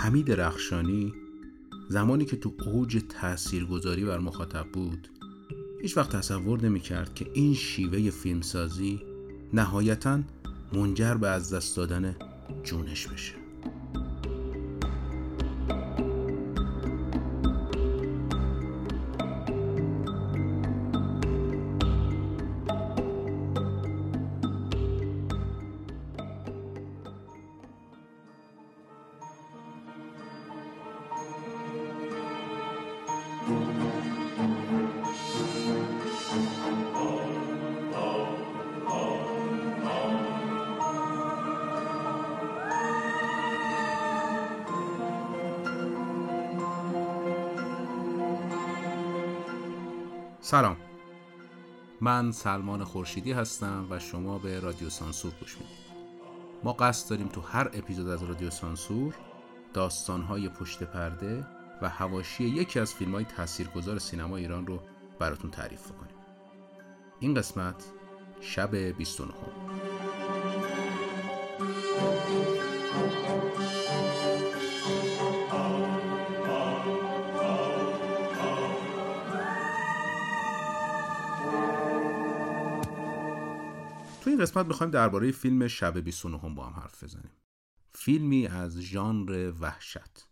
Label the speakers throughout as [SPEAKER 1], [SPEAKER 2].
[SPEAKER 1] حمید رخشانی زمانی که تو اوج تاثیرگذاری بر مخاطب بود هیچ وقت تصور نمی کرد که این شیوه فیلمسازی نهایتا منجر به از دست دادن جونش بشه. سلمان خورشیدی هستم و شما به رادیو سانسور گوش می‌دید. ما قصد داریم تو هر اپیزود از رادیو سانسور داستانهای پشت پرده و هواشی یکی از فیلم های تاثیرگذار سینما ایران رو براتون تعریف کنیم این قسمت شب 29 تو قسمت می‌خوایم درباره فیلم شب 29 هم با هم حرف بزنیم. فیلمی از ژانر وحشت.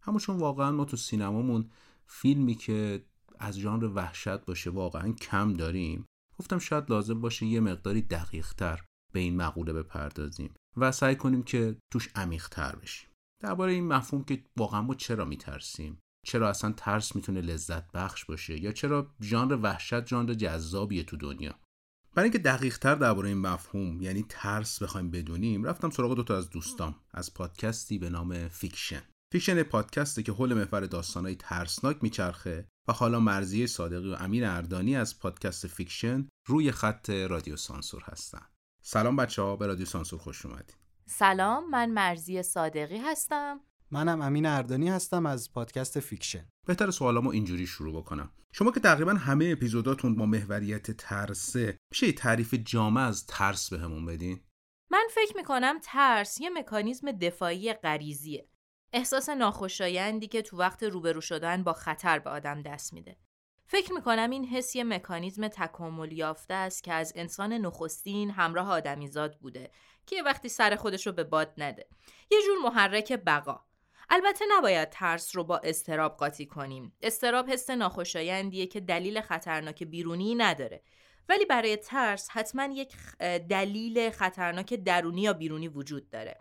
[SPEAKER 1] همون واقعا ما تو سینمامون فیلمی که از ژانر وحشت باشه واقعا کم داریم. گفتم شاید لازم باشه یه مقداری دقیق تر به این مقوله بپردازیم و سعی کنیم که توش عمیق تر بشیم. درباره این مفهوم که واقعا ما چرا میترسیم؟ چرا اصلا ترس می‌تونه لذت بخش باشه؟ یا چرا ژانر وحشت ژانر جذابیه تو دنیا؟ برای اینکه دقیق تر درباره این مفهوم یعنی ترس بخوایم بدونیم رفتم سراغ دوتا از دوستام از پادکستی به نام Fiction. Fiction پادکستی که حول محور داستانهای ترسناک میچرخه و حالا مرضیه صادقی و امین اردانی از پادکست Fiction روی خط رادیو سانسور هستن. سلام بچه ها به رادیو سانسور خوش اومدید
[SPEAKER 2] سلام من مرضیه صادقی هستم.
[SPEAKER 3] منم امین اردانی هستم از پادکست Fiction.
[SPEAKER 1] بهتر سوالامو اینجوری شروع بکنم. شما که تقریبا همه اپیزوداتون با محوریت ترسه میشه یه تعریف جامع از ترس بهمون به بدین؟
[SPEAKER 2] من فکر می‌کنم ترس یه مکانیزم دفاعی غریزیه. احساس ناخوشایندی که تو وقت روبرو شدن با خطر به آدم دست میده. فکر می‌کنم این حس یه مکانیزم تکامل یافته است که از انسان نخستین همراه آدمیزاد بوده که وقتی سر خودش رو به باد نده. یه جور محرک بقا. البته نباید ترس رو با استراب قاطی کنیم. استراب حس ناخوشایندیه که دلیل خطرناک بیرونی نداره. ولی برای ترس حتما یک دلیل خطرناک درونی یا بیرونی وجود داره.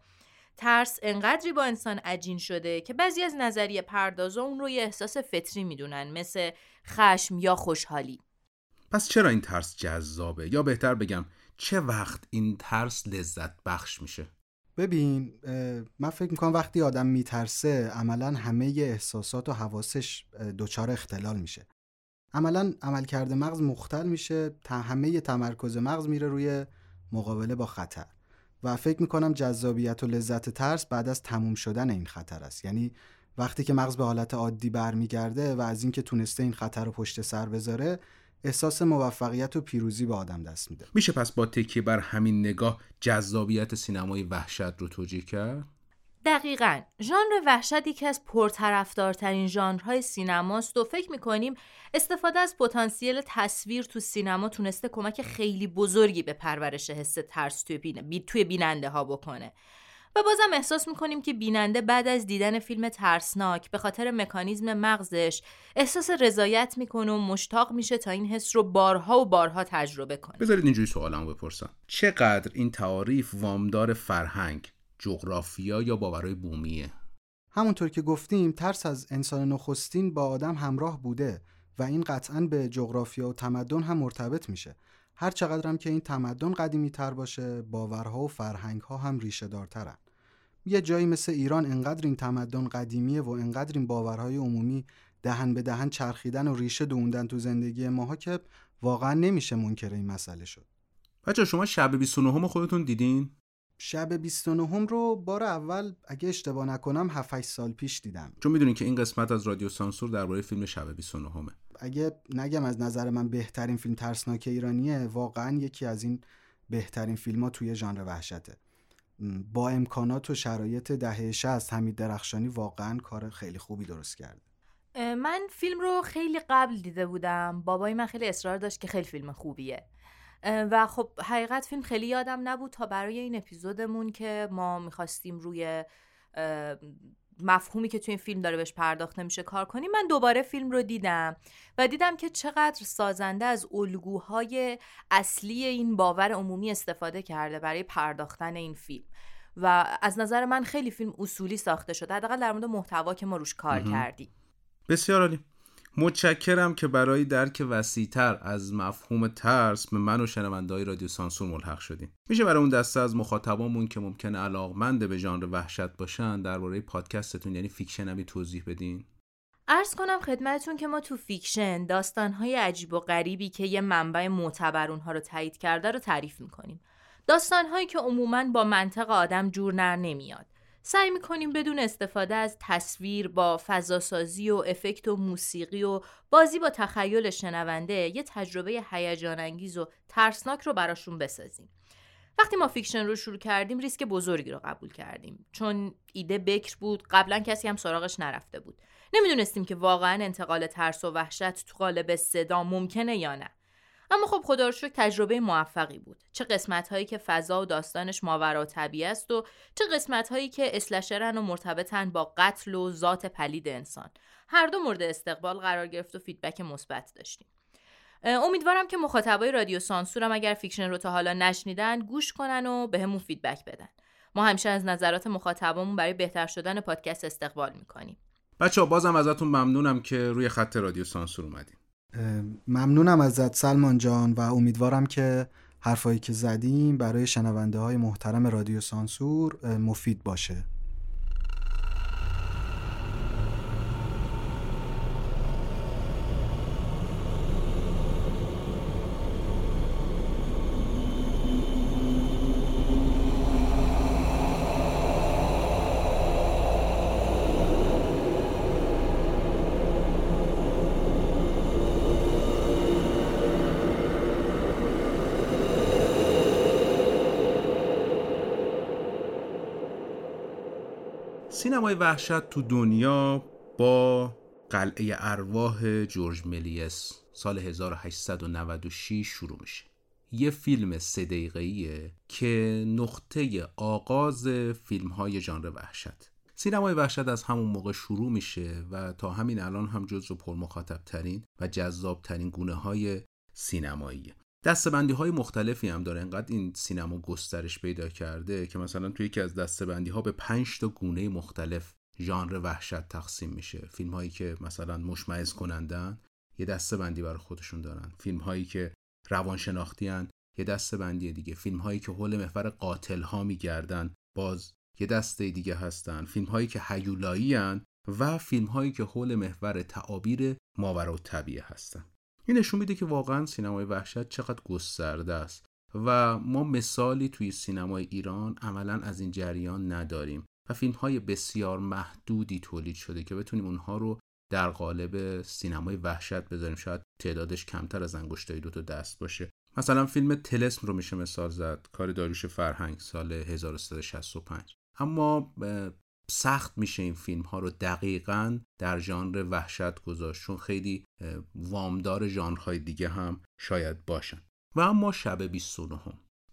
[SPEAKER 2] ترس انقدری با انسان عجین شده که بعضی از نظریه پردازا اون رو یه احساس فطری می‌دونن مثل خشم یا خوشحالی.
[SPEAKER 1] پس چرا این ترس جذابه؟ یا بهتر بگم چه وقت این ترس لذت بخش میشه؟
[SPEAKER 3] ببین من فکر می‌کنم وقتی آدم میترسه عملا همه احساسات و حواسش دچار اختلال میشه. عملا عملکرد مغز مختل میشه تا همه تمرکز مغز میره روی مقابله با خطر. و فکر می‌کنم جذابیت و لذت ترس بعد از تموم شدن این خطر است. یعنی وقتی که مغز به حالت عادی برمیگرده و از اینکه تونسته این خطر رو پشت سر بذاره احساس موفقیت و پیروزی به آدم دست میده.
[SPEAKER 1] میشه پس با تکیه بر همین نگاه جذابیت سینمای وحشت رو توجیه کرد؟
[SPEAKER 2] دقیقا. ژانر وحشت یکی از پرطرفدارترین ژانرهای سینماست و فکر می‌کنیم استفاده از پتانسیل تصویر تو سینما تونسته کمک خیلی بزرگی به پرورش حس ترس توی, توی بیننده ها بکنه. و بازم احساس می‌کنیم که بیننده بعد از دیدن فیلم ترسناک به خاطر مکانیزم مغزش احساس رضایت می‌کنه و مشتاق میشه تا این حس رو بارها و بارها تجربه کنه.
[SPEAKER 1] بذارید اینجوری سوالمو بپرسم. چقدر این تعاریف وامدار فرهنگ جغرافیا یا باورهای بومیه؟
[SPEAKER 3] همونطور که گفتیم ترس از انسان نخستین با آدم همراه بوده و این قطعا به جغرافیا و تمدن هم مرتبط میشه. هر چقدرم که این تمدن قدیمی تر باشه باورها و فرهنگ ها هم ریشه دارترن یه جایی مثل ایران انقدر این تمدن قدیمیه و انقدر این باورهای عمومی دهن به دهن چرخیدن و ریشه دوندن تو زندگی ماها که واقعا نمیشه منکر این مسئله شد
[SPEAKER 1] بچه شما شب 29 خودتون دیدین؟
[SPEAKER 3] شب 29 رو بار اول اگه اشتباه نکنم 7 سال پیش دیدم
[SPEAKER 1] چون می‌دونین که این قسمت از رادیو سانسور درباره فیلم شب 29 همه.
[SPEAKER 3] اگه نگم از نظر من بهترین فیلم ترسناک ایرانیه واقعا یکی از این بهترین فیلم ها توی ژانر وحشته با امکانات و شرایط دهه 60 حمید درخشانی واقعا کار خیلی خوبی درست کرده
[SPEAKER 2] من فیلم رو خیلی قبل دیده بودم. بابای من خیلی اصرار داشت که خیلی فیلم خوبیه. و خب حقیقت فیلم خیلی یادم نبود تا برای این اپیزودمون که ما می‌خواستیم روی مفهومی که توی این فیلم داره بهش پرداخته میشه کار کنیم من دوباره فیلم رو دیدم و دیدم که چقدر سازنده از الگوهای اصلی این باور عمومی استفاده کرده برای پرداختن این فیلم. و از نظر من خیلی فیلم اصولی ساخته شده حداقل در مورد محتوا که ما روش کار کردیم.
[SPEAKER 1] بسیار عالی. متشکرم که برای درک وسیعتر از مفهوم ترس به من و شنوندهای رادیو سانسور ملحق شدین میشه برای اون دسته از مخاطبامون که ممکنه علاقمند به ژانر وحشت باشن درباره پادکستتون یعنی Fiction توضیح بدین؟
[SPEAKER 2] عرض کنم خدمتتون که ما تو Fiction داستانهای عجیب و غریبی که یه منبع معتبر اونها رو تایید کرده رو تعریف می‌کنیم. داستانهایی که عموما با منطق آدم جور در نمیاد. سعی می‌کنیم بدون استفاده از تصویر با فضاسازی و افکت و موسیقی و بازی با تخیل شنونده یه تجربه هیجان انگیز و ترسناک رو براشون بسازیم. وقتی ما Fiction رو شروع کردیم ریسک بزرگی رو قبول کردیم. چون ایده بکر بود قبلا کسی هم سراغش نرفته بود. نمی‌دونستیم که واقعا انتقال ترس و وحشت تو قالب صدا ممکنه یا نه. اما خب خدا رو تجربه موفقی بود. چه قسمت هایی که فضا و داستانش ماورا طبیعی است و چه قسمت هایی که slasher ن و مرتبطن با قتل و ذات پلید انسان. هر دو مورد استقبال قرار گرفت و feedback مثبت داشتیم. امیدوارم که مخاطبای رادیو سانسورم اگر Fiction رو تا حالا نشنیدن گوش کنن و بهمون به feedback بدن. ما همیشه از نظرات مخاطبامون برای بهتر شدن پادکست استقبال می‌کنیم.
[SPEAKER 1] بچه‌ها بازم ازتون ممنونم که روی خط رادیو سانسور اومدین
[SPEAKER 3] ممنونم ازت سلمان جان و امیدوارم که حرفایی که زدیم برای شنونده های محترم رادیو سانسور مفید باشه.
[SPEAKER 1] سینمای وحشت تو دنیا با قلعه ارواح جورج ملیس سال 1896 شروع میشه. یه فیلم سه دقیقه‌ایه که نقطه آغاز فیلم های ژانر وحشت. سینمای وحشت از همون موقع شروع میشه و تا همین الان هم جزو پرمخاطب ترین و جذاب ترین گونه های سینماییه. دستبندی های مختلفی هم داره. انقدر این سینما گسترش پیدا کرده که مثلا توی یکی از دستبندی ها به پنج تا گونه مختلف ژانر وحشت تقسیم میشه. فیلم هایی که مثلا مشمعز کنندن یه دسته بندی برای خودشون دارن. فیلم هایی که روانشناختی هن، یه دسته بندی دیگه. فیلم هایی که حول محور قاتل ها میگردن باز یه دسته دیگه هستن. فیلم هایی که هیولایی و فیلم هایی که حول محور تعابیر ماورا و طبیعه هستن. این نشون میده که واقعا سینمای وحشت چقدر گسترده است و ما مثالی توی سینمای ایران عملا از این جریان نداریم و فیلم های بسیار محدودی تولید شده که بتونیم اونها رو در قالب سینمای وحشت بذاریم. شاید تعدادش کمتر از انگشتای دو تا دست باشه. مثلا فیلم تلسم رو میشه مثال زد کار داریوش فرهنگ سال 1365 اما سخت میشه این فیلم ها رو دقیقا در ژانر وحشت گذاشت. چون خیلی وامدار ژانرهای دیگه هم شاید باشن. و اما شب 29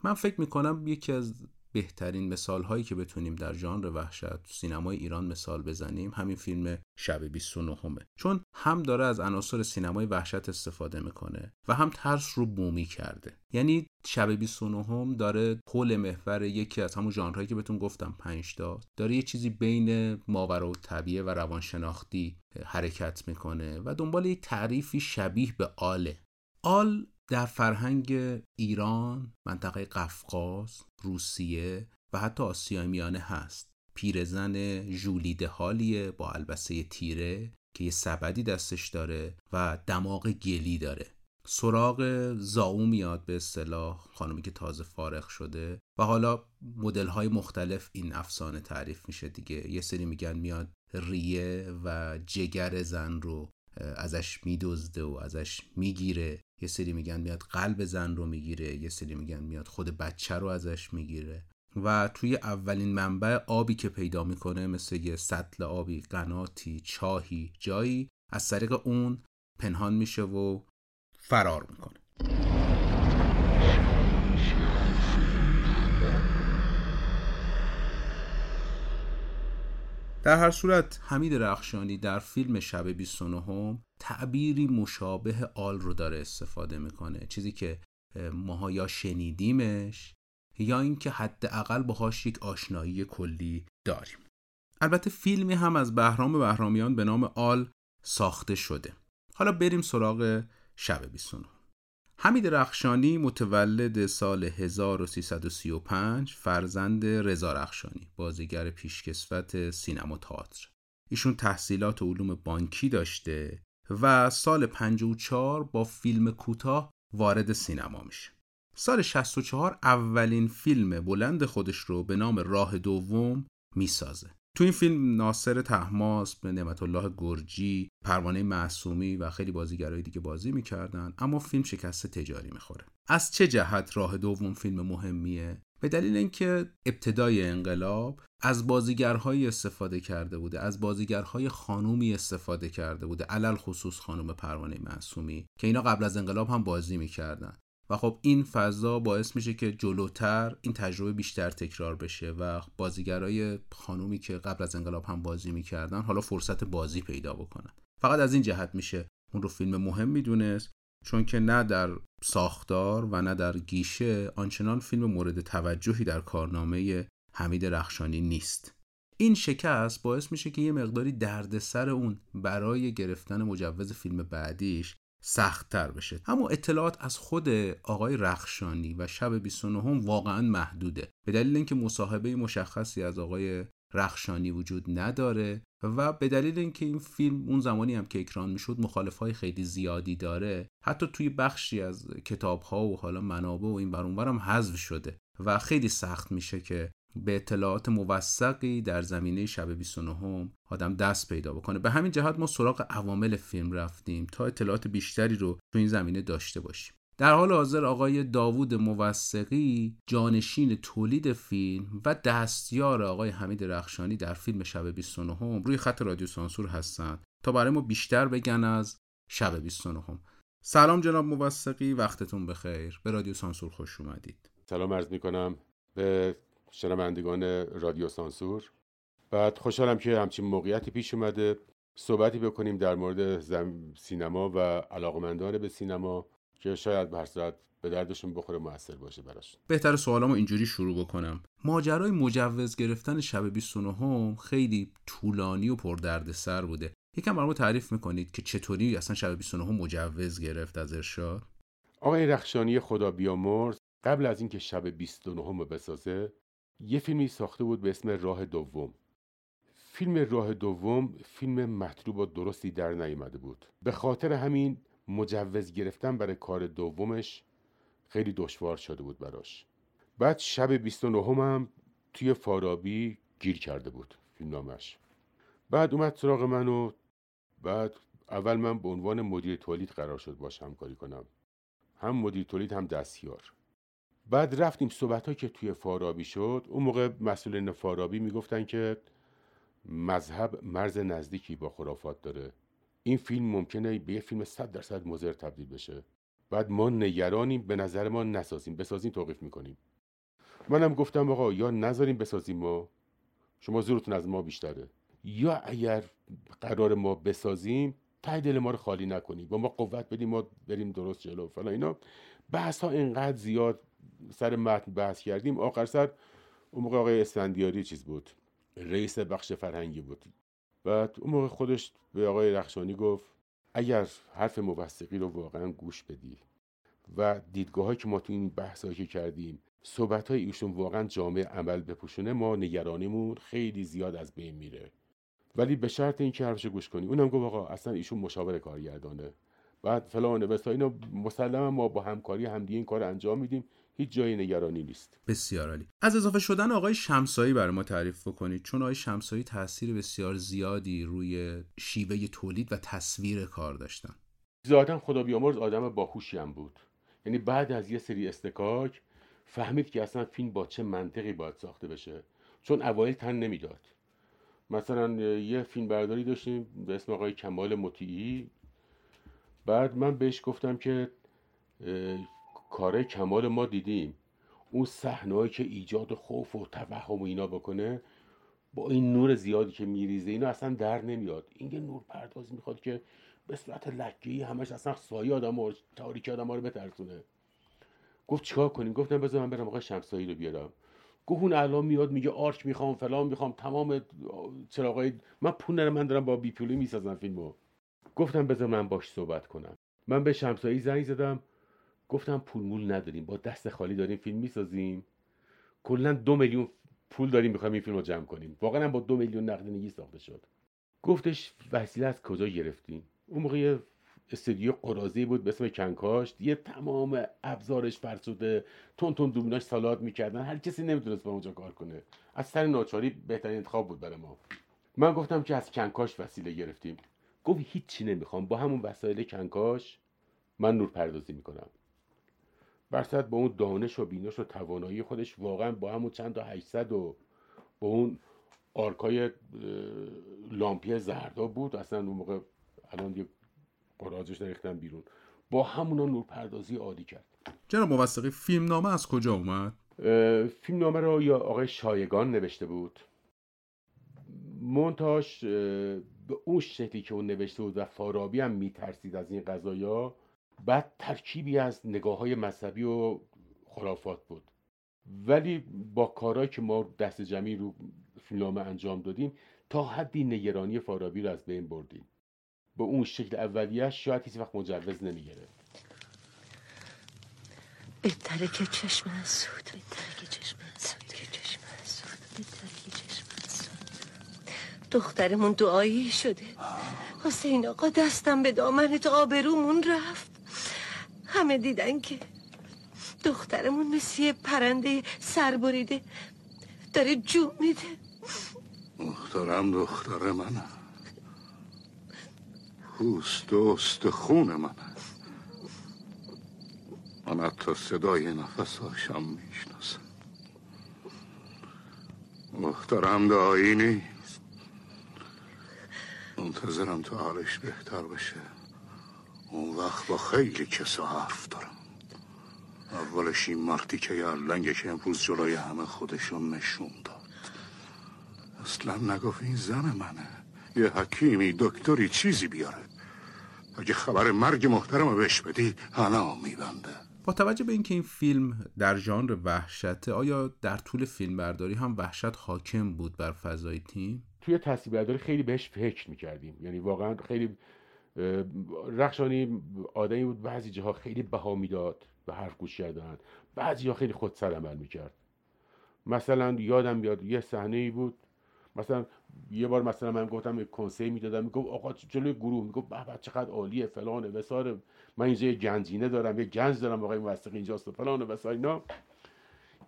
[SPEAKER 1] من فکر می‌کنم یکی از بهترین مثال هایی که بتونیم در ژانر وحشت سینمای ایران مثال بزنیم همین فیلم شب 29 همه چون هم داره از عناصر سینمای وحشت استفاده می‌کنه و هم ترس رو بومی کرده. یعنی شب 29 هم داره حول محور یکی از همون ژانرهایی که بهتون گفتم 5 تا داره یه چیزی بین ماورا و طبیعه و روانشناختی حرکت می‌کنه و دنبال یک تعریفی شبیه به آله. آل در فرهنگ ایران، منطقه قفقاز، روسیه و حتی آسیای میانه هست. پیرزن جولیده حالیه با البسه تیره که یه سبدی دستش داره و دماغ گلی داره. سراغ زاو میاد به اصطلاح خانمی که تازه فارغ شده و حالا مدل های مختلف این افسانه تعریف میشه دیگه یه سری میگن میاد ریه و جگر زن رو ازش میدزده و ازش می‌گیره. یه سری میگن میاد قلب زن رو می‌گیره یه سری میگن میاد خود بچه رو ازش می‌گیره. و توی اولین منبع آبی که پیدا می‌کنه مثل یه سطل آبی قناتی چاهی جایی از طریق اون پنهان میشه و فرار می‌کنه. در هر صورت حمید رخشانی در فیلم شب 29 تعبیری مشابه آل رو داره استفاده می‌کنه. چیزی که ماها یا شنیدیمش یا اینکه حداقل باهاش یک آشنایی کلی داریم. البته فیلمی هم از بهرام بهرامیان به نام آل ساخته شده. حالا بریم سراغ شب 29 حمید رخشانی متولد سال 1335 فرزند رضا رخشانی بازیگر پیشکسوت سینما تئاتر. ایشون تحصیلات علوم بانکی داشته و سال 54 با فیلم کوتاه وارد سینما میشه. سال 64 اولین فیلم بلند خودش رو به نام راه دوم می‌سازه. تو این فیلم ناصر تحماس به نعمت الله گرجی پروانه معصومی و خیلی بازیگرای دیگه بازی می‌کردن اما فیلم شکست تجاری می‌خوره. از چه جهت راه دوم فیلم مهمیه؟ به دلیل اینکه ابتدای انقلاب از بازیگرهایی استفاده کرده بوده از بازیگرهای خانومی استفاده کرده بوده علل خصوص خانوم پروانه معصومی که اینا قبل از انقلاب هم بازی می‌کردن. و خب این فضا باعث میشه که جلوتر این تجربه بیشتر تکرار بشه و بازیگرای خانومی که قبل از انقلاب هم بازی می‌کردن حالا فرصت بازی پیدا بکنن. فقط از این جهت میشه اون رو فیلم مهم می‌دونست چون که نه در ساختار و نه در گیشه آنچنان فیلم مورد توجهی در کارنامه حمید رخشانی نیست. این شکست باعث میشه که یه مقداری دردسر اون برای گرفتن مجوز فیلم بعدیش سختتر بشه. اما اطلاعات از خود آقای رخشانی و شب 29 هم واقعا محدوده. به دلیل اینکه مصاحبه مشخصی از آقای رخشانی وجود نداره و به دلیل اینکه این فیلم اون زمانی هم که اکران می‌شد مخالف های خیلی زیادی داره حتی توی بخشی از کتاب ها و حالا منابع و این برونبر هم حذف شده و خیلی سخت میشه که به اطلاعات موثقی در زمینه شب 29 آدم دست پیدا بکنه. به همین جهت ما سراغ عوامل فیلم رفتیم تا اطلاعات بیشتری رو تو این زمینه داشته باشیم. در حال حاضر آقای داوود موثقی جانشین تولید فیلم و دستیار آقای حمید رخشانی در فیلم شب 29 روی خط رادیو سانسور هستند تا برای ما بیشتر بگن از شب 29 سلام جناب موثقی وقتتون بخیر. به رادیو سانسور خوش اومدید.
[SPEAKER 4] سلام عرض می کنم به شنوندگان رادیو سانسور. بعد خوشحالم که همچین موقعیتی پیش اومده. صحبتی بکنیم در مورد سینما و علاقمندان به سینما که شاید به به دردشون بخوره موثر باشه براش.
[SPEAKER 1] بهتر سوالامو اینجوری شروع بکنم. ماجرای مجوز گرفتن شب 29 خیلی طولانی و پردردسر بوده. یکم برامو تعریف می‌کنید که چطوری اصلا شب 29 مجوز گرفت از ارشاد؟
[SPEAKER 4] آقای رخشانی خدا بیامرز قبل از اینکه شب 29 رو بسازه یه فیلمی ساخته بود به اسم راه دوم. فیلم راه دوم فیلم مطلوب و درستی در نیامده بود. به خاطر همین مجوز گرفتن برای کار دومش خیلی دشوار شده بود براش. بعد شب 29 هم توی فارابی گیر کرده بود فیلم نامش بعد اومد سراغ من و بعد اول من به عنوان مدیر تولید قرار شد باش همکاری کنم. هم مدیر تولید هم دستیار. بعد رفتیم صحبت که توی فارابی شد اون موقع مسئولین فارابی می‌گفتن که مذهب مرز نزدیکی با خرافات داره. این فیلم ممکنه به یه فیلم صد درصد مزر تبدیل بشه. بعد ما نگرانیم به نظر ما نسازیم. بسازیم توقیف می‌کنیم. منم گفتم آقا یا نذاریم بسازیم ما. شما زورتون از ما بیشتره. یا اگر قرار ما بسازیم ته دل ما رو خالی نکنیم با ما قوت بدیم ما بریم درست جلو فلا اینا. بحث ها اینقدر زیاد سر متن بحث کردیم آخر سر اون موقع آقای اسفندیاری چیز بود رئیس بخش فرهنگی بود. بعد اون موقع خودش به آقای رخشانی گفت اگر حرف موثقی رو واقعا گوش بدی و دیدگاه که ما تو این بحث که کردیم صحبت های ایشون واقعا جامعه عمل بپوشونه ما نگرانیمون خیلی زیاد از بین میره. ولی به شرط اینکه حرفش گوش کنی. اونم گفت آقا اصلا ایشون مشاور کارگردانه. بعد فلان و اینا مسلما ما با همکاری همدیگه این کار انجام میدیم. هیچ جای نگرانی نیست.
[SPEAKER 1] بسیار عالی. از اضافه شدن آقای شمسایی برای ما تعریف بکنید. چون آقای شمسایی تاثیر بسیار زیادی روی شیوه تولید و تصویر کار داشتن.
[SPEAKER 4] ذاتا خدا بیامرز آدم باهوشی هم بود. یعنی بعد از یه سری استکاک فهمید که اصلا فیلم با چه منطقی باید ساخته بشه. چون اوایل تن نمی‌داد. مثلا یه فیلم برداری داشتیم به اسم آقای کمال مطیعی. بعد من بهش گفتم که کاره کمال ما دیدیم. اون صحنه‌ای که ایجاد خوف و توهم و اینا بکنه با این نور زیادی که میریزه اینا اصلا در نمیاد. این یه نور پرداز می‌خواد که به صورت لکه‌ای همش اصلا سایه آدم و تاریکی آدم رو بترسونه. گفت چیکار کنیم؟ گفتم بذار من برم آقای شمسایی رو بیارم. گفت اون الان میاد میگه آرک می‌خوام فلان می‌خوام تمام چراغای من پول نرم من دارم با بی پولی می‌سازم فیلمو. گفتم بذار من باش صحبت کنم. من به شمسایی زنگ زدم. گفتم پول مول نداریم با دست خالی داریم فیلم می‌سازیم. کلا دو میلیون پول داریم می‌خوایم این فیلم رو جمع کنیم. واقعا با دو میلیون نقدینگی ساخته شد. گفتش وسیله از کجا گرفتیم؟ اون موقع استودیو قرازی بود به اسم کنکاش. یه تمام ابزارش فرسوده. تون تون دومیناش سالاد می‌کردن. هر کسی نمی‌تونست با اونجا کار کنه. از سر ناچاری بهترین انتخاب بود برای ما. من گفتم که از کنکاش وسیله گرفتیم. گفت هیچی نمی‌خوام. با همون وسایل کنکاش من نور پردازی می‌کنم. برصد با اون دانش و بینش و توانایی خودش واقعا با همون چند تا 800 و با اون آرکای لامپی زردا بود. اصلا اون موقع الان یه قراجش ریختن بیرون. با همونا نور پردازی عادی کرد.
[SPEAKER 1] جناب موثقی فیلم نامه از کجا اومد؟
[SPEAKER 4] فیلم نامه رو یا آقای شایگان نوشته بود. مونتاش به اون شکلی که اون نوشته بود و فارابی هم میترسید از این قضایا بعد ترکیبی از نگاه های مذهبی و خرافات بود. ولی با کارهایی که ما دست جمعی رو فیلمنامه انجام دادیم تا حدی نگرانی فارابی رو از بین بردیم. به اون شکل اولیش شاید هیچ وقت مجوز نمی‌گیره
[SPEAKER 5] بهتره که چشم سود بهتره که چشم سود که چشم سود بهتره که چشم سود دخترمون دعایی شده. حسین آقا دستم به دامن آبرومون رفت. همه دیدن که دخترمون مثل یه پرنده سربریده داره جو میده.
[SPEAKER 6] دخترم دختر منه. پوست و خون منه. من حتی صدای نفساشم می‌شناسم. مخترم دایی نیست. منتظرم تا حالش بهتر بشه. اون وقت با خیلی کسا حرف دارم. اولش این مردی که یه لنگه که امروز جلوی همه خودشون نشون داد. اصلا نگفت این زن منه. یه حکیمی دکتری چیزی بیاره. اگه خبر مرگ محترم بهش بدی هنا میبنده.
[SPEAKER 1] با توجه به اینکه این فیلم در ژانر وحشته آیا در طول فیلم برداری هم وحشت حاکم بود بر فضای تیم؟
[SPEAKER 4] توی تصویر برداری خیلی بهش فکر می‌کردیم. یعنی واقعا خیلی رخشانی آدمی بود بعضی جاها خیلی بها می‌داد به حرف گوش کردن. بعضی ها خیلی خودسر عمل می‌کرد. مثلا یادم بیاد یه صحنه ای بود. مثلا یه بار مثلا من گفتم کنسه می‌دادم. می‌گفت آقا جلوی گروه می‌گفت به چقدر عالیه فلان وسار من اینجا یه گنجینه دارم یه گنج دارم آقای موثق اینجاست و فلان و وسار اینا.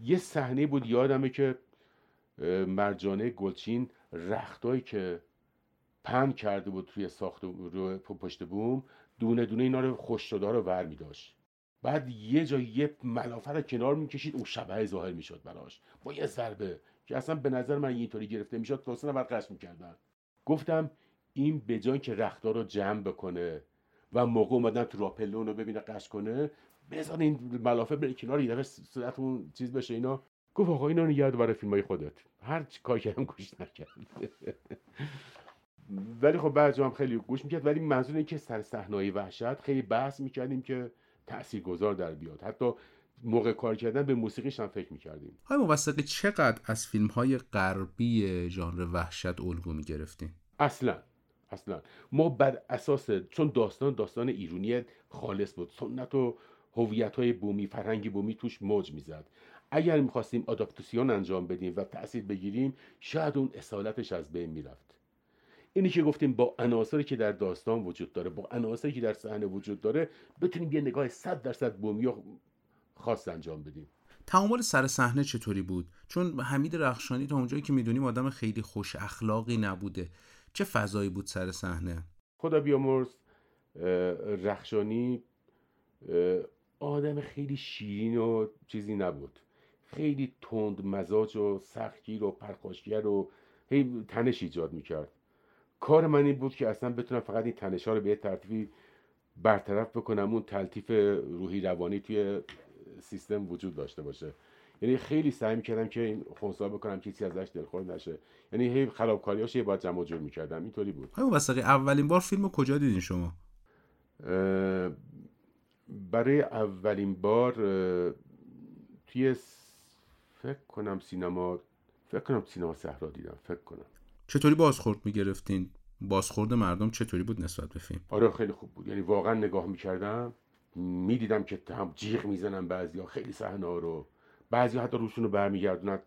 [SPEAKER 4] یه صحنه بود یادمه که مرجانه گلچین رختایی که پهن کرده بود توی ساخت رو پشت بوم دونه دونه اینا رو خوش شده رو ور می داشت بعد یه جا یه ملافه رو کنار می‌کشید اون شبه ظاهر می‌شد براش. با یه ضربه که اصلا به نظر من اینطوری گرفته می‌شد تو نفر قش می‌کردن. گفتم این به جای که رختار رو جمع بکنه و موقع اومدن تو راپلون رو ببینه قش کنه بزن این ملافه بره کنار یه دفعه اون چیز بشه اینا. گفت آقا اینا نگه برای فیلم های خودت. هر چی کار کردم گوش نکرد. ولی خب بعضی هم خیلی گوش می‌کرد ولی منظور که سر صحنه وحشت خیلی بحث می‌کردیم که گذار در بیاد. حتی موقع کار کردن به موسیقیش هم فکر می‌کردیم.
[SPEAKER 1] های موثقی چقدر از فیلم های غربی ژانر وحشت الگو می‌گرفتیم
[SPEAKER 4] اصلا اصلا. ما بر اساس چون داستان داستان ایرونی خالص بود سنت و هویت های بومی فرهنگی بومی توش موج می‌زد. اگر می‌خواستیم آداپتاسیون انجام بدیم و تاثیر بگیریم شاید اون اصالتش از بین می‌رفت. اینی که گفتیم با عناصری که در داستان وجود داره با عناصری که در صحنه وجود داره بتونیم یه نگاه 100 درصد بومی و خاص انجام بدیم.
[SPEAKER 1] تعامل سر صحنه چطوری بود؟ چون حمید رخشانی تا اونجایی که می‌دونیم آدم خیلی خوش اخلاقی نبوده. چه فضایی بود سر صحنه؟
[SPEAKER 4] خدا بیامرز رخشانی آدم خیلی شیرین و چیزی نبود. خیلی تند مزاج و سختگیر و پرخاشگر و هی تنش ایجاد می‌کرد. کار من این بود که اصلا بتونم فقط این تنش ها رو به یه ترتیبی برطرف بکنم. اون تلطیف روحی روانی توی سیستم وجود داشته باشه. یعنی خیلی سعی می‌کردم که این خونسا بکنم کسی ازش دلخور نشه. یعنی هی خرابکاریاش یه باید جمع جور می‌کردم. اینطوری بود.
[SPEAKER 1] همون وسطی اولین بار فیلم کجا دیدین شما؟
[SPEAKER 4] برای اولین بار توی فکر کنم سینما فکر کنم سینما صحرا دیدم. فکر کنم.
[SPEAKER 1] چطوری بازخورد می‌گرفتین؟ بازخورد مردم چطوری بود نسبت به فیلم؟
[SPEAKER 4] آره خیلی خوب بود. یعنی واقعا نگاه می‌کردم می‌دیدم که هم جیغ می‌زنن بعضیا خیلی صحنه رو. بعضی حتی روشون رو برمیگردونن.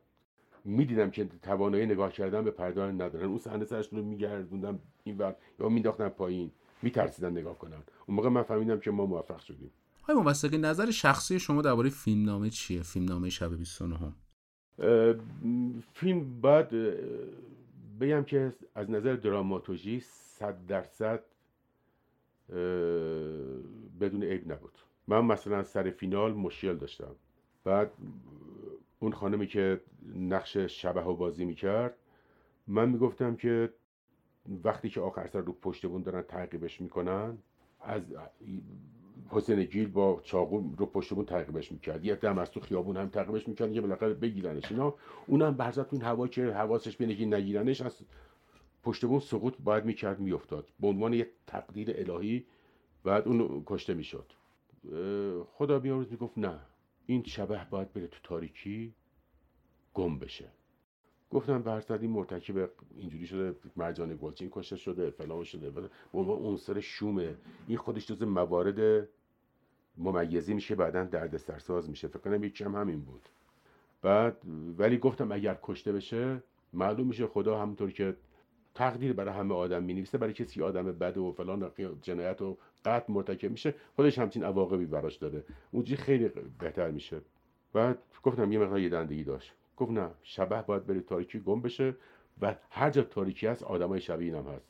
[SPEAKER 4] می‌دیدم که توانایی نگاه کردن به پرده ندارن. اون صحنه سرشون رو میگردوندم این ور یا مینداختن پایین. میترسیدن نگاه کنن. اون موقع من فهمیدم که ما موفق شدیم.
[SPEAKER 1] های موسیقی نظر شخصی شما درباره فیلم نامه چیه فیلم نامه شب 29 هم
[SPEAKER 4] فیلم بعد بگم که از نظر دراماتورژی صد درصد بدون عیب نبود. من مثلا سر فینال مشکل داشتم. بعد اون خانمی که نقش شبه و بازی می‌کرد من می‌گفتم که وقتی که آخر سر رو پشت بون دارن تعقیبش می‌کنن از حسین گیل با چاقو رو پشت بون تعقیبش می‌کرد. یه دم از تو خیابون هم تعقیبش می‌کرد. که بالاخره بگیرنش اینا. اونم برزد تو این هوا که حواسش بینه که نگیرنش از پشت بون سقوط باید می‌کرد میافتاد. به عنوان یه تقدیر الهی بعد اون کشته می‌شد. خدا بیامرز می‌گفت نه این شبه باید بره تو تاریکی گم بشه. گفتم برصد این مرتکب اینجوری شده مرجان گلچین کشته شده فلان شده. به عنوان عنصر شومه. این خودش جز موارد ممیزی میشه بعدا درد سرساز میشه. فکر کنم یکی هم همین بود. بعد ولی گفتم اگر کشته بشه معلوم میشه خدا همونطور که تقدیر برای همه آدم می‌نویسه برای کسی آدم بد و فلان جنایت و قتل مرتکب میشه خودش همچین عواقبی براش داره. اونجی خیلی بهتر میشه. بعد گفتم یه مقدار یه دندگی داشت. گفت نه شبه باید بره تاریکی گم بشه و هر جا تاریکی هست آدمای شبیه اینم هست.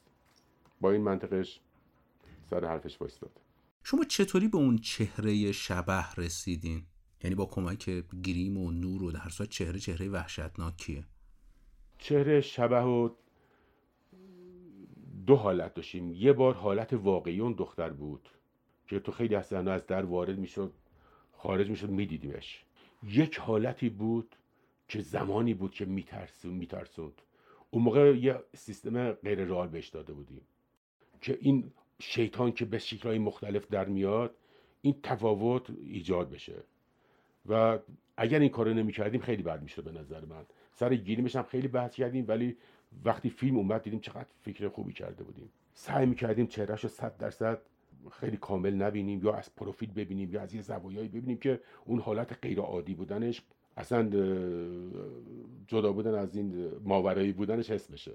[SPEAKER 4] با این منطقش سر حرفش وایستاد.
[SPEAKER 1] شما چطوری به اون چهره شبه رسیدین؟ یعنی با کمک گریم و نور و در صورت چهره چهره وحشتناکیه
[SPEAKER 4] چهره شبه و دو حالت داشتیم. یه بار حالت واقعی اون دختر بود که تو خیلی از از در وارد می‌شد خارج می‌شد میدیدیمش. یک حالتی بود که زمانی بود که میترسون میترسوند. اون موقع یه سیستم غیر رال بهش داده بودیم که این شیطان که به شکلهای مختلف در میاد این تفاوت ایجاد بشه. و اگر این کارو نمی کردیم خیلی بد می‌شد به نظر من. سر گیریمش هم خیلی بحث کردیم ولی وقتی فیلم اومد دیدیم چقدر فکر خوبی کرده بودیم. سعی می‌کردیم چهرهش رو صد درصد خیلی کامل نبینیم یا از پروفیل ببینیم یا از یه زوایایی ببینیم که اون حالت غیر عادی بودنش اصلا جدا بودن از این ماورایی بودنش حس بشه.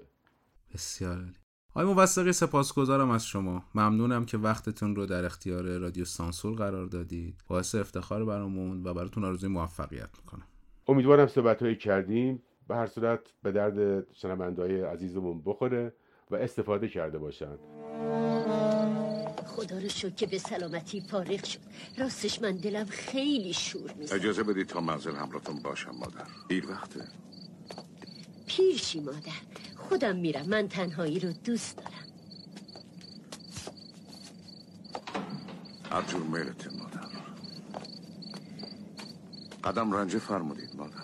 [SPEAKER 1] بسیار عالی. آقای موثقی سپاسگزارم از شما. ممنونم که وقتتون رو در اختیار رادیو سانسور قرار دادید. باعث افتخار برامون و براتون آرزوی موفقیت می‌کنم.
[SPEAKER 4] امیدوارم صحبت کردیم به هر صورت به درد شنوندهای عزیزمون بخوره و استفاده کرده باشند.
[SPEAKER 5] خدا رو شکر که به سلامتی فارغ شد. راستش من دلم خیلی شور می‌زد.
[SPEAKER 6] اجازه بدید تا منزل همراهتون باشم مادر. دیر وقته.
[SPEAKER 5] پیرشی مادر. خودم میرم. من تنهایی رو دوست دارم.
[SPEAKER 6] هر جور میلته مادر. قدم رنجه فرمودید مادر.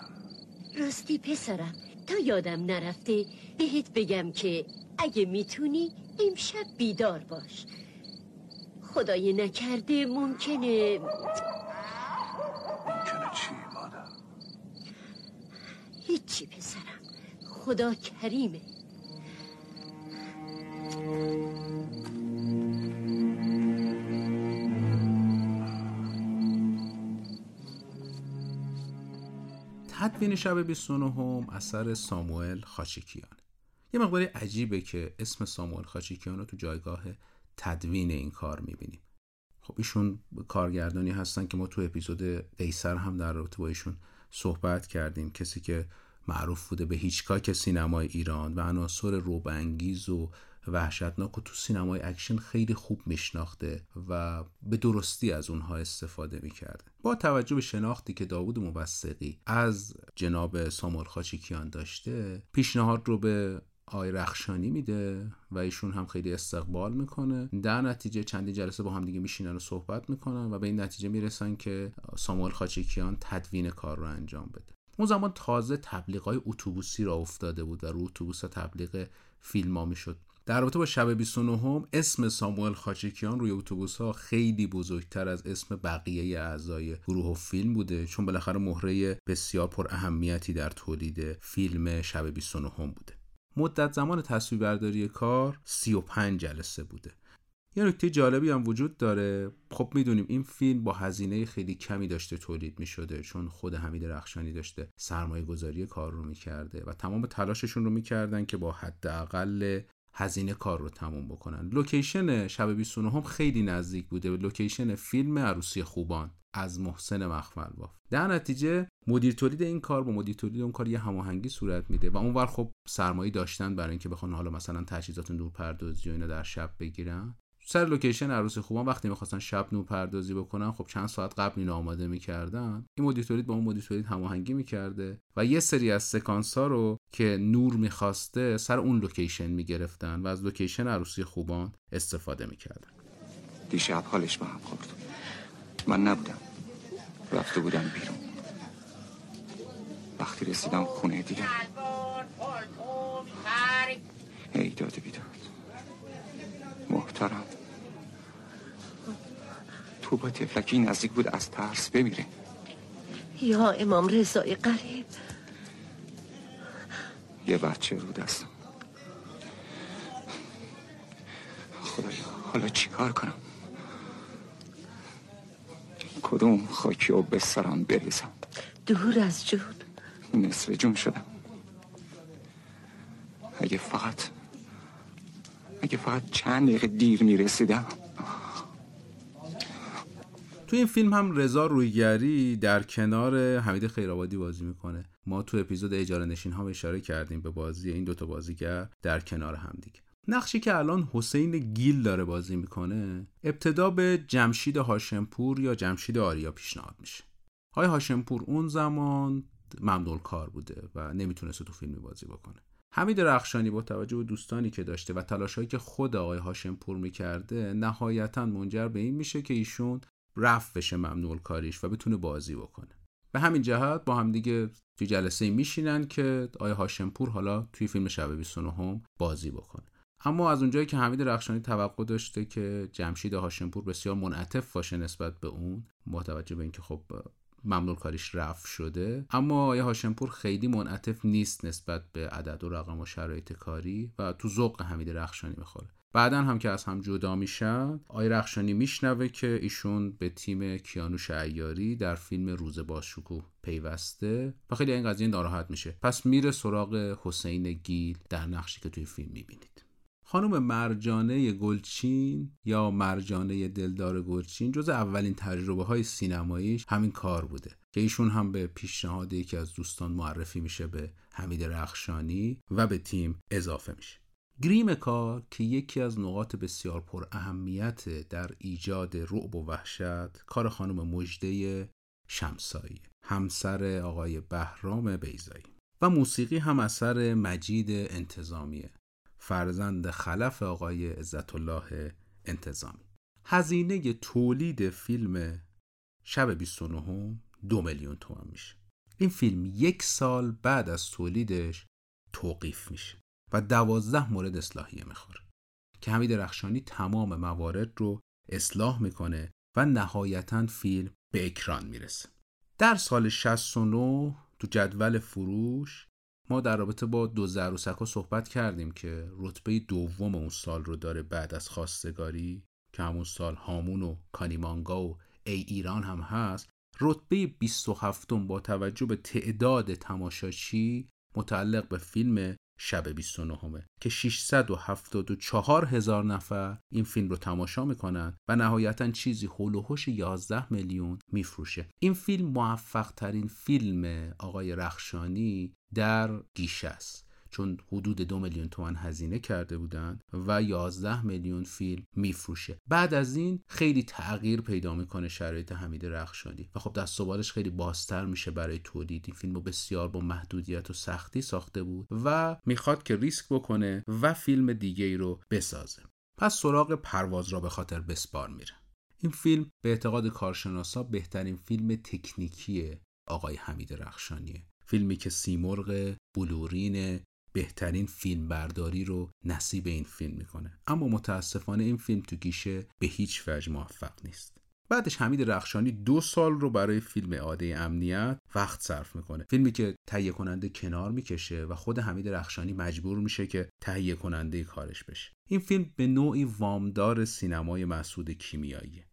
[SPEAKER 5] راستی پسرم تا یادم نرفته بهت بگم که اگه می‌تونی امشب بیدار باش. خدای نکرده ممکنه
[SPEAKER 6] ممکنه چی مادر
[SPEAKER 5] هیچی پسرم خدا کریمه.
[SPEAKER 1] تدوین شب 29 هم اثر ساموئل خاچیکیان. یه مقداری عجیبه که اسم ساموئل خاچیکیان رو تو جایگاه تدوین این کار می‌بینیم. خب ایشون کارگردانی هستن که ما تو اپیزود دیسر هم در رابطه با ایشون صحبت کردیم. کسی که معروف بوده به هیچکاک سینمای ایران و عناصر رعب‌انگیز و وحشتناک رو تو سینمای اکشن خیلی خوب میشناخته و به درستی از اونها استفاده می‌کرده. با توجه به شناختی که داوود موثقی از جناب ساموئل خاچیکیان داشته پیشنهاد رو به آقای رخشانی میده و ایشون هم خیلی استقبال می‌کنه. در نتیجه چندین جلسه با هم دیگه میشینن و صحبت می‌کنن و به این نتیجه می‌رسن که ساموئل خاچکیان تدوین کار رو انجام بده. اون زمان تازه تبلیغ های اتوبوسی را افتاده بود و رو اتوبوس تبلیغ فیلم ها می‌شد. در رابطه با شب 29 هم اسم ساموئل خاچکیان روی اتوبوس ها خیلی بزرگتر از اسم بقیه اعضای گروه و فیلم بوده چون بالاخره مهره بسیار پر اهمیتی در تولید فیلم شب 29 هم بوده. مدت زمان تصویربرداری کار 35 جلسه بوده. یه نکته جالبی هم وجود داره. خب می‌دونیم این فیلم با هزینه خیلی کمی داشته تولید می شده چون خود حمید رخشانی داشته سرمایه گذاری کار رو می‌کرده و تمام تلاششون رو می‌کردن که با حداقل هزینه کار رو تموم بکنن. لوکیشن شب 29 هم خیلی نزدیک بوده به لوکیشن فیلم عروسی خوبان از محسن مخمل باف در نتیجه مدیر تولید این کار با مدیر تولید اون کار یه هماهنگی صورت میده و اونور خب سرمایه داشتن برای اینکه بخوان حالا مثلا تجهیزات نورپردازی و اینا در شب بگیرن. سر لوکیشن عروسی خوبان وقتی می‌خواستن شب نور پردازی بکنن خب چند ساعت قبل اینو آماده می‌کردن. این مدیر تولید با اون مدیر تولید هماهنگی می‌کرده و یه سری از سکانس ها رو که نور می‌خواسته سر اون لوکیشن می‌گرفتن و از لوکیشن عروسی خوبان استفاده می‌کردن.
[SPEAKER 7] دیشب حالش به هم خورد. من نبودم. رفته بودم بیرون. وقتی رسیدم خونه دیدم ای داده بیداد. محترم. تو با تفلکی نزدیک بود از ترس بمیره
[SPEAKER 5] یا امام رضای قریب.
[SPEAKER 7] یه بچه رو دستم. خدایا حالا چیکار کنم؟ کدوم خاکی و به سرم بریزم؟
[SPEAKER 5] دور از جون.
[SPEAKER 7] نصف جون شدم. اگه فقط اگه فقط چند دقیقه دیر می‌رسیدم.
[SPEAKER 1] تو این فیلم هم رضا رویگری در کنار حمید خیرآبادی بازی می‌کنه. ما تو اپیزود اجاره نشین ها اشاره کردیم به بازی این دوتا بازیگر در کنار هم دیگه نقشی که الان حسین گیل داره بازی می‌کنه ابتدا به جمشید هاشمپور یا جمشید آریا پیشنهاد میشه. های هاشمپور اون زمان ممنول کار بوده و نمی‌تونست تو فیلمی بازی بکنه؟ حمید رخشانی با توجه به دوستانی که داشته و تلاشهایی که خود آقای هاشمپور می‌کرده نهایتا منجر به این میشه که ایشون رفت بشه ممنول کاریش و بتونه بازی بکنه. به همین جهت با هم دیگه توی جلسه میشینن که آقای هاشمپور حالا توی فیلم شب 29 هم بازی بکنه. اما از اونجایی که حمید رخشانی توقع داشته که جمشید هاشمپور بسیار منعطف باشه نسبت به اون با توجه به اینکه خب ممنون کاریش رفت شده. اما آیا هاشمپور خیلی منعطف نیست نسبت به عدد و رقم و شرایط کاری و تو ذوق حمید رخشانی می‌خوره. بعدا هم که از هم جدا میشن آی رخشانی میشنوه که ایشون به تیم کیانوش ایاری در فیلم روز باشکوه پیوسته و خیلی این قضیه ناراحت میشه. پس میره سراغ حسین گیل در نقشی که توی فیلم می‌بینید. خانم مرجانه گلچین یا مرجانه دلدار گلچین جز اولین تجربه های سینماییش همین کار بوده که ایشون هم به پیشنهاد یکی از دوستان معرفی میشه به حمید رخشانی و به تیم اضافه میشه. گریم کار که یکی از نقاط بسیار پر اهمیت در ایجاد رعب و وحشت کار خانم مجده شمسایی همسر آقای بهرام بیزایی و موسیقی هم اثر مجید انتظامیه. فرزند خلف آقای عزت الله انتظامی. هزینه تولید فیلم شب 29 دو میلیون تومن میشه. این فیلم یک سال بعد از تولیدش توقیف میشه و دوازده مورد اصلاحیه می‌خوره که حمید رخشانی تمام موارد رو اصلاح می‌کنه و نهایتا فیلم به اکران می‌رسه. در سال 69 تو جدول فروش ما در رابطه با دو ها صحبت کردیم که رتبه دوم اون سال رو داره بعد از خواستگاری که همون سال هامون و کانیمانگا و ای ایران هم هست. رتبه 27 با توجه به تعداد تماشاچی متعلق به فیلم شب 29 همه که 674 هزار نفر این فیلم رو تماشا می‌کنن و نهایتا چیزی هول و 11 میلیون میفروشه. این فیلم موفق ترین فیلم آقای رخشانی در گیشه است. چون حدود دو میلیون تومن هزینه کرده بودند و 11 میلیون فیلم میفروشه. بعد از این خیلی تغییر پیدا می‌کنه شرایط حمید رخشانی و خب دست و خیلی بازتر میشه برای تولید. این فیلم رو بسیار با محدودیت و سختی ساخته بود و می‌خواد که ریسک بکنه و فیلم دیگه ای رو بسازه. پس سراغ پرواز را به خاطر بسپار میره. این فیلم به اعتقاد کارشناسا بهترین فیلم تکنیکی آقای حمید رخشانیه. فیلمی که سیمرغ بلورین بهترین فیلم برداری رو نصیب این فیلم می‌کنه. اما متاسفانه این فیلم تو گیشه به هیچ وجه موفق نیست. بعدش حمید رخشانی دو سال رو برای فیلم عاده امنیت وقت صرف می‌کنه. فیلمی که تهیه کننده کنار می‌کشه و خود حمید رخشانی مجبور میشه که تهیه کننده کارش بشه. این فیلم به نوعی وامدار سینمای مسعود کیمیاییه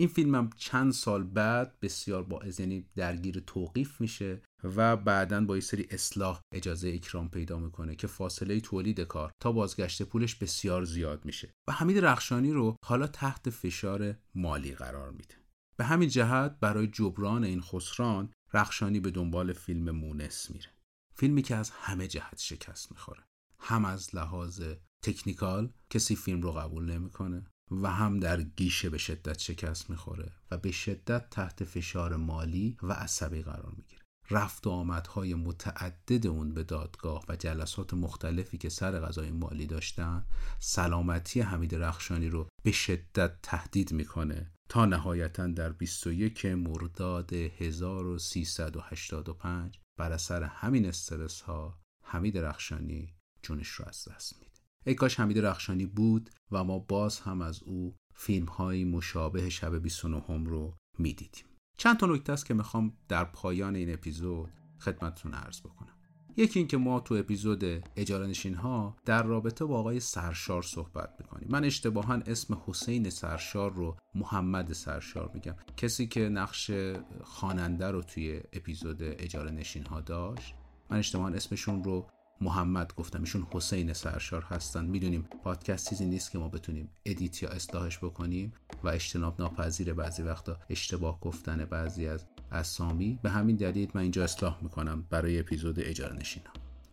[SPEAKER 1] این فیلم هم چند سال بعد بسیار با یعنی درگیر توقیف میشه و بعدا با یه سری اصلاح اجازه اکرام پیدا می‌کنه که فاصله تولید کار تا بازگشت پولش بسیار زیاد میشه. و حمید رخشانی رو حالا تحت فشار مالی قرار میده. به همین جهت برای جبران این خسران رخشانی به دنبال فیلم مونس میره. فیلمی که از همه جهت شکست می‌خوره. هم از لحاظ تکنیکال کسی فیلم رو قبول نمی‌کنه و هم در گیشه به شدت شکست می‌خوره و به شدت تحت فشار مالی و عصبی قرار می‌گیره. رفت و آمدهای متعدد اون به دادگاه و جلسات مختلفی که سر غذای مالی داشتن سلامتی حمید رخشانی رو به شدت تهدید می‌کنه تا نهایتا در 21 مرداد 1385 بر اثر همین استرس ها حمید رخشانی جونش رو از دست میده. ای کاش حمید رخشانی بود و ما باز هم از او فیلم های مشابه شب 29 هم رو می‌دیدیم. چند تا نکته است که می‌خوام در پایان این اپیزود خدمتتون عرض بکنم. یکی اینکه ما تو اپیزود اجاره نشین ها در رابطه با آقای سرشار صحبت می‌کنیم. من اشتباها اسم حسین سرشار رو محمد سرشار میگم. کسی که نقش خواننده رو توی اپیزود اجاره نشین ها داشت من اشتباها اسمشون رو محمد گفتم ایشون حسین سرشار هستن. می‌دونیم پادکست چیزی نیست که ما بتونیم edit یا اصلاحش بکنیم و اجتناب ناپذیر بعضی وقتا اشتباه گفتن بعضی از اسامی. به همین دلیل من اینجا اصلاح می‌کنم برای اپیزود اجاره نشینم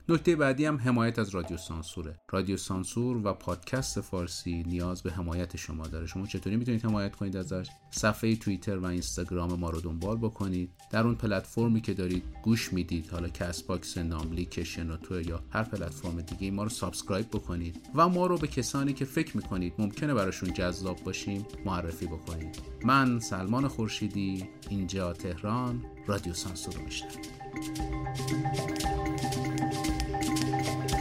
[SPEAKER 1] نکته بعدی هم حمایت از رادیو سانسوره. رادیو سانسور و پادکست فارسی نیاز به حمایت شما داره. شما چطوری می‌تونید حمایت کنید ازش؟ صفحه توییتر و اینستاگرام ما رو دنبال بکنید. در اون پلتفرمی که دارید گوش می‌دید. حالا کست باکس ناملیک شنوتو یا هر پلتفرم دیگه ما رو subscribe بکنید. و ما رو به کسانی که فکر می‌کنید ممکنه براشون جذاب باشیم معرفی بکنید. من سلمان خورشیدی اینجا تهران رادیو سانسور رو میشنم Thank you.